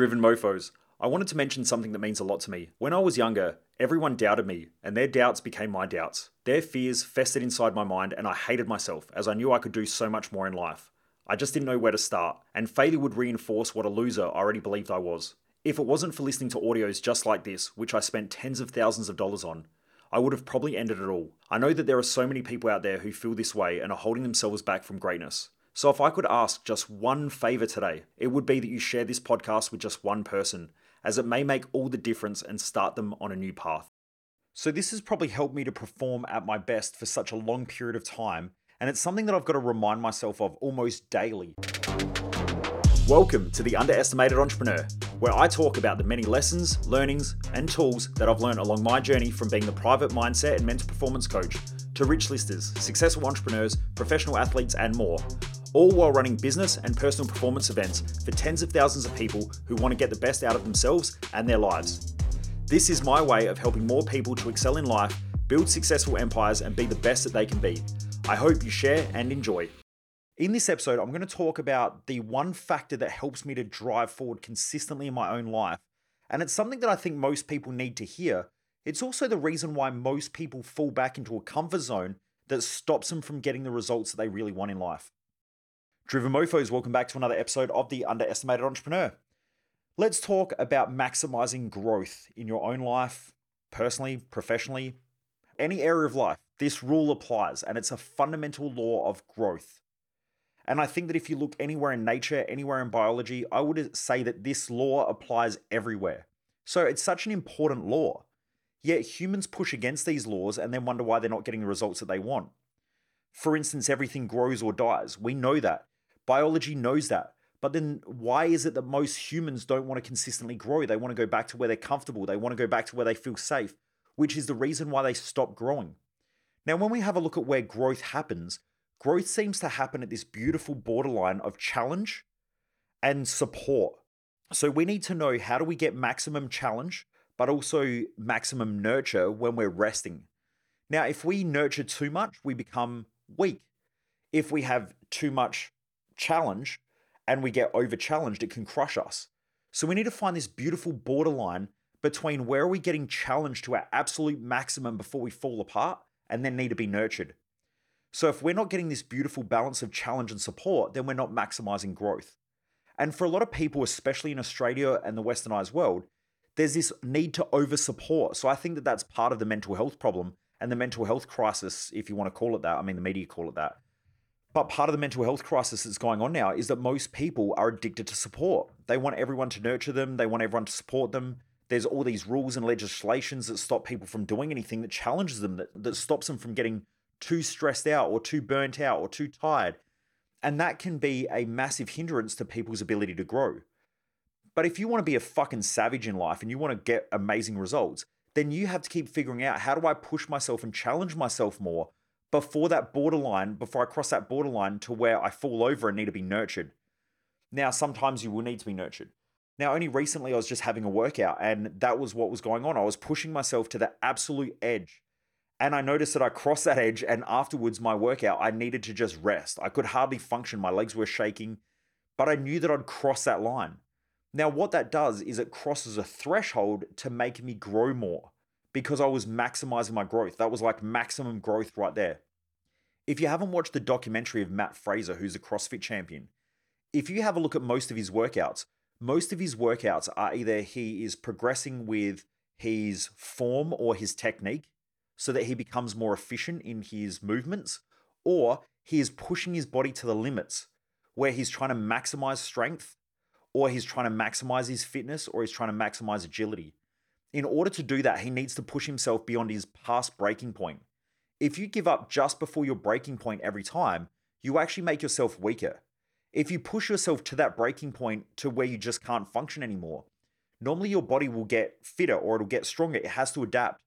Driven Mofos. I wanted to mention something that means a lot to me. When I was younger, everyone doubted me, and their doubts became my doubts. Their fears festered inside my mind, and I hated myself as I knew I could do so much more in life. I just didn't know where to start, and failure would reinforce what a loser I already believed I was. If it wasn't for listening to audios just like this, which I spent tens of thousands of dollars on, I would have probably ended it all. I know that there are so many people out there who feel this way and are holding themselves back from greatness. So, if I could ask just one favor today, it would be that you share this podcast with just one person, as it may make all the difference and start them on a new path. So, this has probably helped me to perform at my best for such a long period of time, and it's something that I've got to remind myself of almost daily. Welcome to The Underestimated Entrepreneur, where I talk about the many lessons, learnings, and tools that I've learned along my journey from being the private mindset and mental performance coach to rich listers, successful entrepreneurs, professional athletes, and more all while running business and personal performance events for tens of thousands of people who want to get the best out of themselves and their lives. This is my way of helping more people to excel in life, build successful empires, and be the best that they can be. I hope you share and enjoy. In this episode, I'm going to talk about the one factor that helps me to drive forward consistently in my own life. And it's something that I think most people need to hear. It's also the reason why most people fall back into a comfort zone that stops them from getting the results that they really want in life. Driven Mofos, welcome back to another episode of The Underestimated Entrepreneur. Let's talk about maximizing growth in your own life, personally, professionally, any area of life. This rule applies, and it's a fundamental law of growth. And I think that if you look anywhere in nature, anywhere in biology, I would say that this law applies everywhere. So it's such an important law. Yet humans push against these laws and then wonder why they're not getting the results that they want. For instance, everything grows or dies. We know that. Biology knows that. But then why is it that most humans don't want to consistently grow? They want to go back to where they're comfortable. They want to go back to where they feel safe, which is the reason why they stop growing. Now, when we have a look at where growth happens, growth seems to happen at this beautiful borderline of challenge and support. So we need to know how do we get maximum challenge, but also maximum nurture when we're resting. Now, if we nurture too much, we become weak. If we have too much challenge and we get over challenged, it can crush us. So we need to find this beautiful borderline between where are we getting challenged to our absolute maximum before we fall apart and then need to be nurtured. So if we're not getting this beautiful balance of challenge and support, then we're not maximizing growth. And for a lot of people, especially in Australia and the westernized world, there's this need to over support. So I think that that's part of the mental health problem and the mental health crisis, if you want to call it that. I mean, the media call it that. But part of the mental health crisis that's going on now is that most people are addicted to support. They want everyone to nurture them, they want everyone to support them. There's all these rules and legislations that stop people from doing anything that challenges them, that, that stops them from getting too stressed out or too burnt out or too tired. And that can be a massive hindrance to people's ability to grow. But if you want to be a fucking savage in life and you want to get amazing results, then you have to keep figuring out how do I push myself and challenge myself more before that borderline, before I cross that borderline to where I fall over and need to be nurtured. Now, sometimes you will need to be nurtured. Now, only recently I was just having a workout and that was what was going on. I was pushing myself to the absolute edge. And I noticed that I crossed that edge, and afterwards, my workout, I needed to just rest. I could hardly function. My legs were shaking, but I knew that I'd cross that line. Now, what that does is it crosses a threshold to make me grow more because I was maximizing my growth. That was like maximum growth right there. If you haven't watched the documentary of Mat Fraser, who's a CrossFit champion, if you have a look at most of his workouts, most of his workouts are either he is progressing with his form or his technique so that he becomes more efficient in his movements, or he is pushing his body to the limits where he's trying to maximize strength, or he's trying to maximize his fitness, or he's trying to maximize agility in order to do that, he needs to push himself beyond his past breaking point. If you give up just before your breaking point every time, you actually make yourself weaker. If you push yourself to that breaking point to where you just can't function anymore, normally your body will get fitter or it'll get stronger. It has to adapt.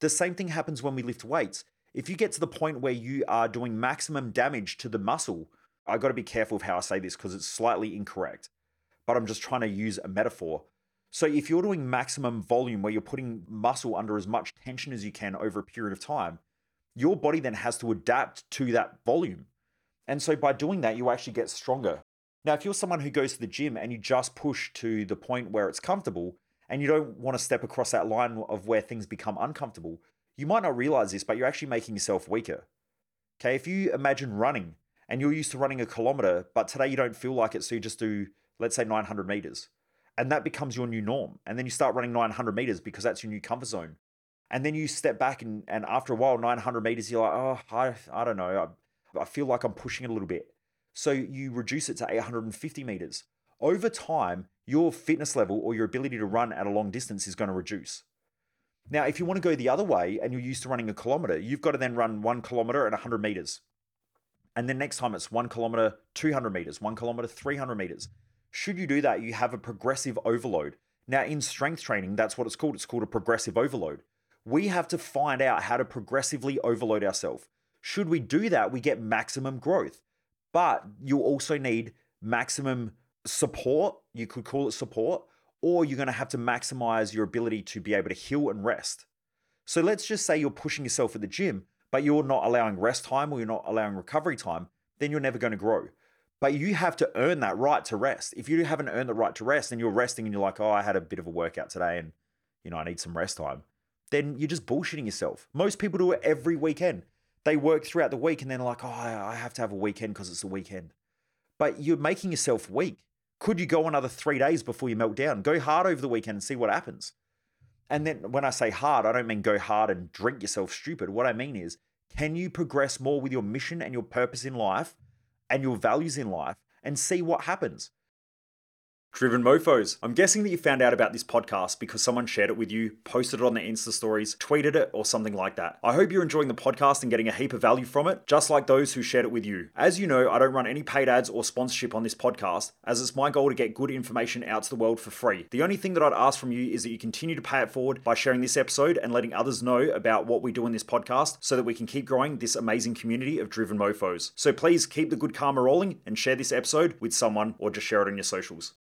The same thing happens when we lift weights. If you get to the point where you are doing maximum damage to the muscle, I got to be careful of how I say this because it's slightly incorrect, but I'm just trying to use a metaphor. So if you're doing maximum volume where you're putting muscle under as much tension as you can over a period of time, your body then has to adapt to that volume. And so by doing that, you actually get stronger. Now, if you're someone who goes to the gym and you just push to the point where it's comfortable and you don't want to step across that line of where things become uncomfortable, you might not realize this, but you're actually making yourself weaker. Okay, if you imagine running and you're used to running a kilometer, but today you don't feel like it, so you just do, let's say, 900 meters, and that becomes your new norm. And then you start running 900 meters because that's your new comfort zone. And then you step back, and, and after a while, 900 meters, you're like, oh, I, I don't know, I, I feel like I'm pushing it a little bit. So you reduce it to 850 meters. Over time, your fitness level or your ability to run at a long distance is going to reduce. Now, if you want to go the other way and you're used to running a kilometer, you've got to then run one kilometer and 100 meters. And then next time it's one kilometer, 200 meters, one kilometer, 300 meters. Should you do that, you have a progressive overload. Now, in strength training, that's what it's called. It's called a progressive overload. We have to find out how to progressively overload ourselves. Should we do that, we get maximum growth. But you also need maximum support. You could call it support, or you're going to have to maximize your ability to be able to heal and rest. So let's just say you're pushing yourself at the gym, but you're not allowing rest time or you're not allowing recovery time, then you're never going to grow. But you have to earn that right to rest. If you haven't earned the right to rest and you're resting and you're like, oh, I had a bit of a workout today and, you know, I need some rest time, then you're just bullshitting yourself. Most people do it every weekend they work throughout the week and then like, oh, I have to have a weekend because it's a weekend. But you're making yourself weak. Could you go another three days before you melt down? Go hard over the weekend and see what happens. And then when I say hard, I don't mean go hard and drink yourself stupid. What I mean is, can you progress more with your mission and your purpose in life and your values in life and see what happens? Driven Mofos. I'm guessing that you found out about this podcast because someone shared it with you, posted it on their Insta stories, tweeted it, or something like that. I hope you're enjoying the podcast and getting a heap of value from it, just like those who shared it with you. As you know, I don't run any paid ads or sponsorship on this podcast, as it's my goal to get good information out to the world for free. The only thing that I'd ask from you is that you continue to pay it forward by sharing this episode and letting others know about what we do in this podcast so that we can keep growing this amazing community of driven mofos. So please keep the good karma rolling and share this episode with someone or just share it on your socials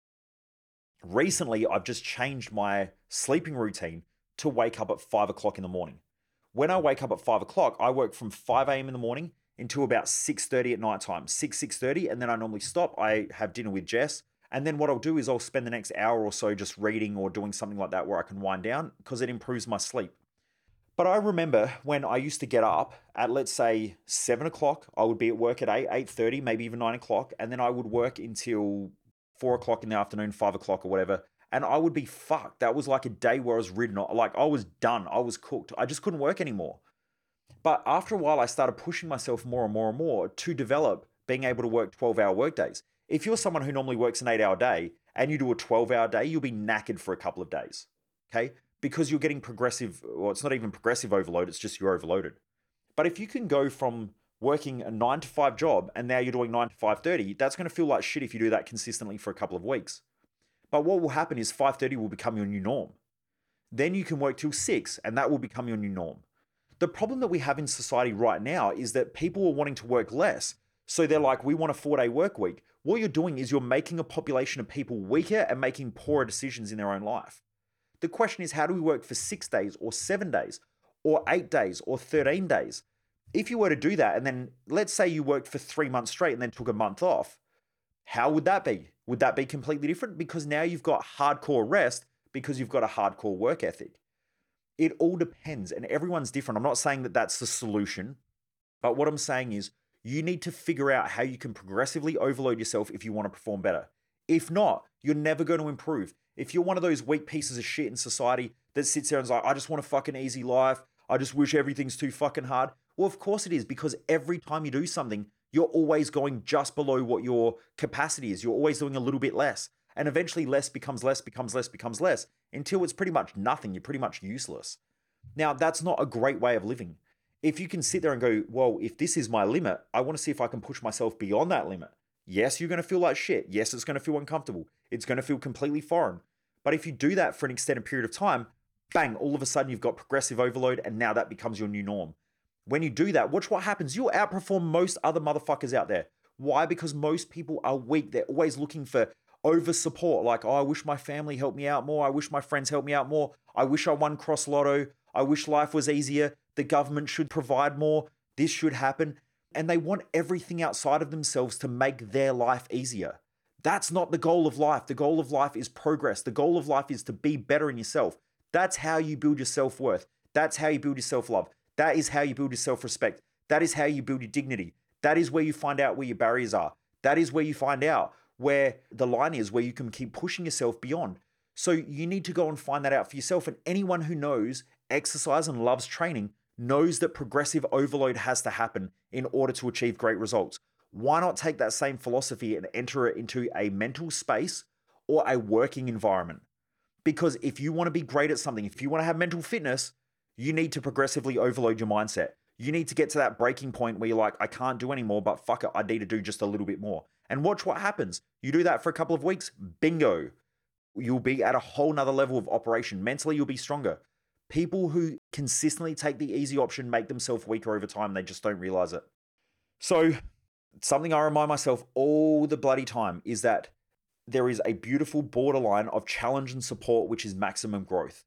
recently I've just changed my sleeping routine to wake up at five o'clock in the morning. When I wake up at five o'clock, I work from 5 a.m. in the morning until about 6.30 at night time, 6, 6.30, and then I normally stop. I have dinner with Jess. And then what I'll do is I'll spend the next hour or so just reading or doing something like that where I can wind down because it improves my sleep. But I remember when I used to get up at let's say seven o'clock, I would be at work at eight, eight thirty, maybe even nine o'clock, and then I would work until four o'clock in the afternoon, five o'clock or whatever, and I would be fucked. That was like a day where I was ridden, like I was done, I was cooked. I just couldn't work anymore. But after a while, I started pushing myself more and more and more to develop being able to work 12 hour workdays. If you're someone who normally works an eight hour day and you do a 12 hour day, you'll be knackered for a couple of days. Okay. Because you're getting progressive, well, it's not even progressive overload, it's just you're overloaded. But if you can go from working a nine to five job and now you're doing nine to five thirty, that's going to feel like shit if you do that consistently for a couple of weeks. But what will happen is five thirty will become your new norm. Then you can work till six, and that will become your new norm. The problem that we have in society right now is that people are wanting to work less. So they're like, we want a four day work week. What you're doing is you're making a population of people weaker and making poorer decisions in their own life. The question is, how do we work for six days or seven days or eight days or 13 days? If you were to do that, and then let's say you worked for three months straight and then took a month off, how would that be? Would that be completely different? Because now you've got hardcore rest because you've got a hardcore work ethic. It all depends, and everyone's different. I'm not saying that that's the solution, but what I'm saying is you need to figure out how you can progressively overload yourself if you want to perform better. If not, you're never going to improve. If you're one of those weak pieces of shit in society that sits there and's like, I just want a fucking easy life, I just wish everything's too fucking hard, well, of course it is, because every time you do something, you're always going just below what your capacity is. You're always doing a little bit less. And eventually, less becomes less, becomes less, becomes less until it's pretty much nothing. You're pretty much useless. Now, that's not a great way of living. If you can sit there and go, well, if this is my limit, I want to see if I can push myself beyond that limit. Yes, you're going to feel like shit. Yes, it's going to feel uncomfortable. It's going to feel completely foreign. But if you do that for an extended period of time, bang, all of a sudden you've got progressive overload, and now that becomes your new norm. When you do that, watch what happens. You'll outperform most other motherfuckers out there. Why? Because most people are weak. They're always looking for over support. Like, oh, I wish my family helped me out more. I wish my friends helped me out more. I wish I won cross lotto. I wish life was easier. The government should provide more. This should happen. And they want everything outside of themselves to make their life easier. That's not the goal of life. The goal of life is progress. The goal of life is to be better in yourself. That's how you build your self worth. That's how you build your self love. That is how you build your self respect. That is how you build your dignity. That is where you find out where your barriers are. That is where you find out where the line is, where you can keep pushing yourself beyond. So you need to go and find that out for yourself. And anyone who knows exercise and loves training knows that progressive overload has to happen in order to achieve great results. Why not take that same philosophy and enter it into a mental space or a working environment? Because if you want to be great at something, if you want to have mental fitness, you need to progressively overload your mindset. You need to get to that breaking point where you're like, I can't do anymore, but fuck it, I need to do just a little bit more. And watch what happens. You do that for a couple of weeks, bingo. You'll be at a whole nother level of operation. Mentally, you'll be stronger. People who consistently take the easy option make themselves weaker over time. They just don't realize it. So, something I remind myself all the bloody time is that there is a beautiful borderline of challenge and support, which is maximum growth.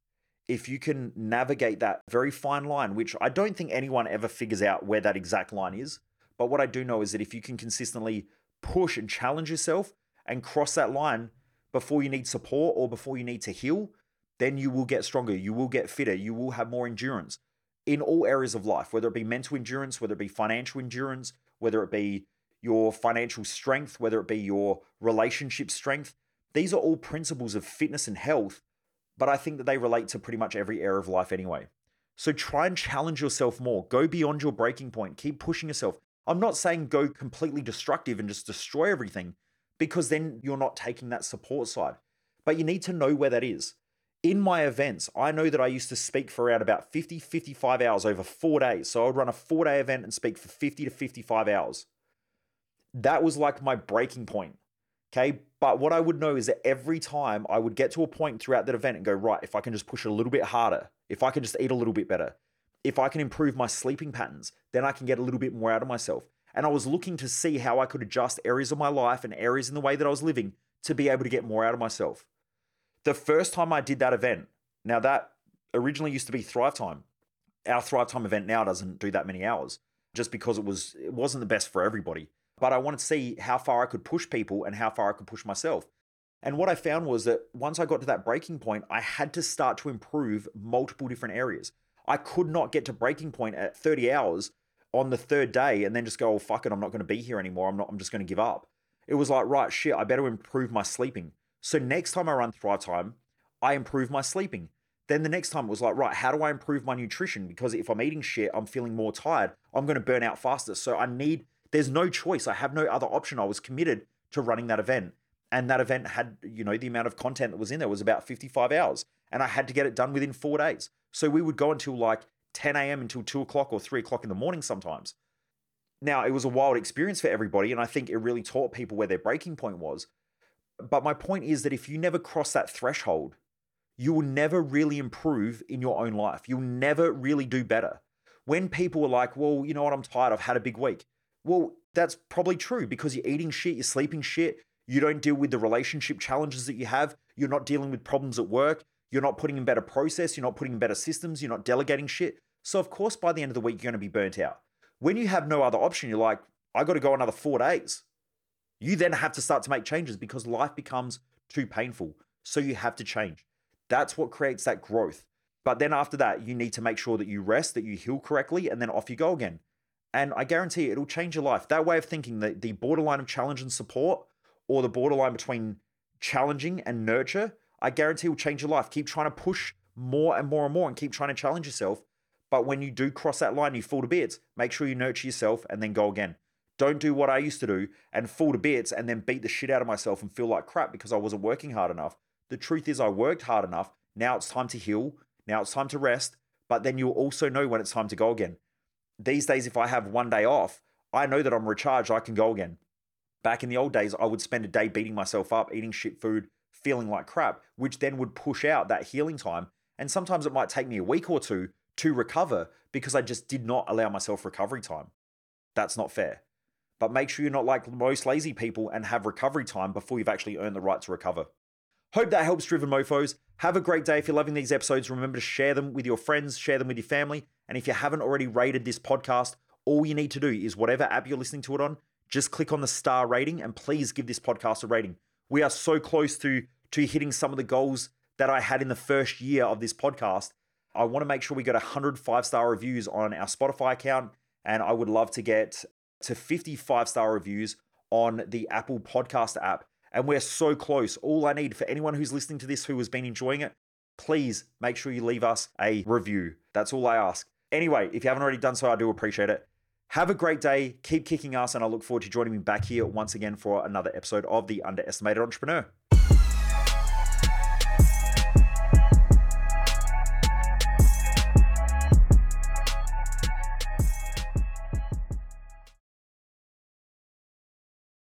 If you can navigate that very fine line, which I don't think anyone ever figures out where that exact line is, but what I do know is that if you can consistently push and challenge yourself and cross that line before you need support or before you need to heal, then you will get stronger, you will get fitter, you will have more endurance in all areas of life, whether it be mental endurance, whether it be financial endurance, whether it be your financial strength, whether it be your relationship strength. These are all principles of fitness and health, but I think that they relate to pretty much every area of life anyway. So try and challenge yourself more. Go beyond your breaking point. Keep pushing yourself. I'm not saying go completely destructive and just destroy everything because then you're not taking that support side. But you need to know where that is in my events, I know that I used to speak for around about 50, 55 hours over four days. So I would run a four day event and speak for 50 to 55 hours. That was like my breaking point. Okay. But what I would know is that every time I would get to a point throughout that event and go, right, if I can just push it a little bit harder, if I can just eat a little bit better, if I can improve my sleeping patterns, then I can get a little bit more out of myself. And I was looking to see how I could adjust areas of my life and areas in the way that I was living to be able to get more out of myself. The first time I did that event, now that originally used to be Thrive Time. Our Thrive Time event now doesn't do that many hours just because it was it wasn't the best for everybody. But I wanted to see how far I could push people and how far I could push myself. And what I found was that once I got to that breaking point, I had to start to improve multiple different areas. I could not get to breaking point at 30 hours on the third day and then just go, oh, fuck it, I'm not going to be here anymore. I'm not, I'm just going to give up. It was like, right, shit, I better improve my sleeping. So next time I run Thrive Time, I improve my sleeping. Then the next time it was like, right, how do I improve my nutrition? Because if I'm eating shit, I'm feeling more tired. I'm going to burn out faster. So I need, there's no choice. I have no other option. I was committed to running that event. And that event had, you know, the amount of content that was in there was about 55 hours. And I had to get it done within four days. So we would go until like 10 a.m. until 2 o'clock or 3 o'clock in the morning sometimes. Now, it was a wild experience for everybody. And I think it really taught people where their breaking point was. But my point is that if you never cross that threshold, you will never really improve in your own life. You'll never really do better. When people are like, well, you know what, I'm tired, I've had a big week. Well, that's probably true because you're eating shit, you're sleeping shit, you don't deal with the relationship challenges that you have, you're not dealing with problems at work, you're not putting in better process, you're not putting in better systems, you're not delegating shit. So, of course, by the end of the week, you're going to be burnt out. When you have no other option, you're like, I got to go another four days. You then have to start to make changes because life becomes too painful. So you have to change. That's what creates that growth. But then after that, you need to make sure that you rest, that you heal correctly, and then off you go again. And I guarantee it'll change your life. That way of thinking, the, the borderline of challenge and support, or the borderline between challenging and nurture, I guarantee will change your life. Keep trying to push more and more and more and keep trying to challenge yourself. But when you do cross that line, you fall to bits. Make sure you nurture yourself and then go again. Don't do what I used to do and fall to bits and then beat the shit out of myself and feel like crap because I wasn't working hard enough. The truth is, I worked hard enough. Now it's time to heal. Now it's time to rest. But then you'll also know when it's time to go again. These days, if I have one day off, I know that I'm recharged. I can go again. Back in the old days, I would spend a day beating myself up, eating shit food, feeling like crap, which then would push out that healing time. And sometimes it might take me a week or two to recover because I just did not allow myself recovery time. That's not fair but make sure you're not like most lazy people and have recovery time before you've actually earned the right to recover. Hope that helps, Driven Mofos. Have a great day. If you're loving these episodes, remember to share them with your friends, share them with your family. And if you haven't already rated this podcast, all you need to do is whatever app you're listening to it on, just click on the star rating and please give this podcast a rating. We are so close to, to hitting some of the goals that I had in the first year of this podcast. I want to make sure we get 100 five star reviews on our Spotify account. And I would love to get to 55 star reviews on the Apple Podcast app. And we're so close. All I need for anyone who's listening to this who has been enjoying it, please make sure you leave us a review. That's all I ask. Anyway, if you haven't already done so, I do appreciate it. Have a great day. Keep kicking ass, and I look forward to joining me back here once again for another episode of The Underestimated Entrepreneur.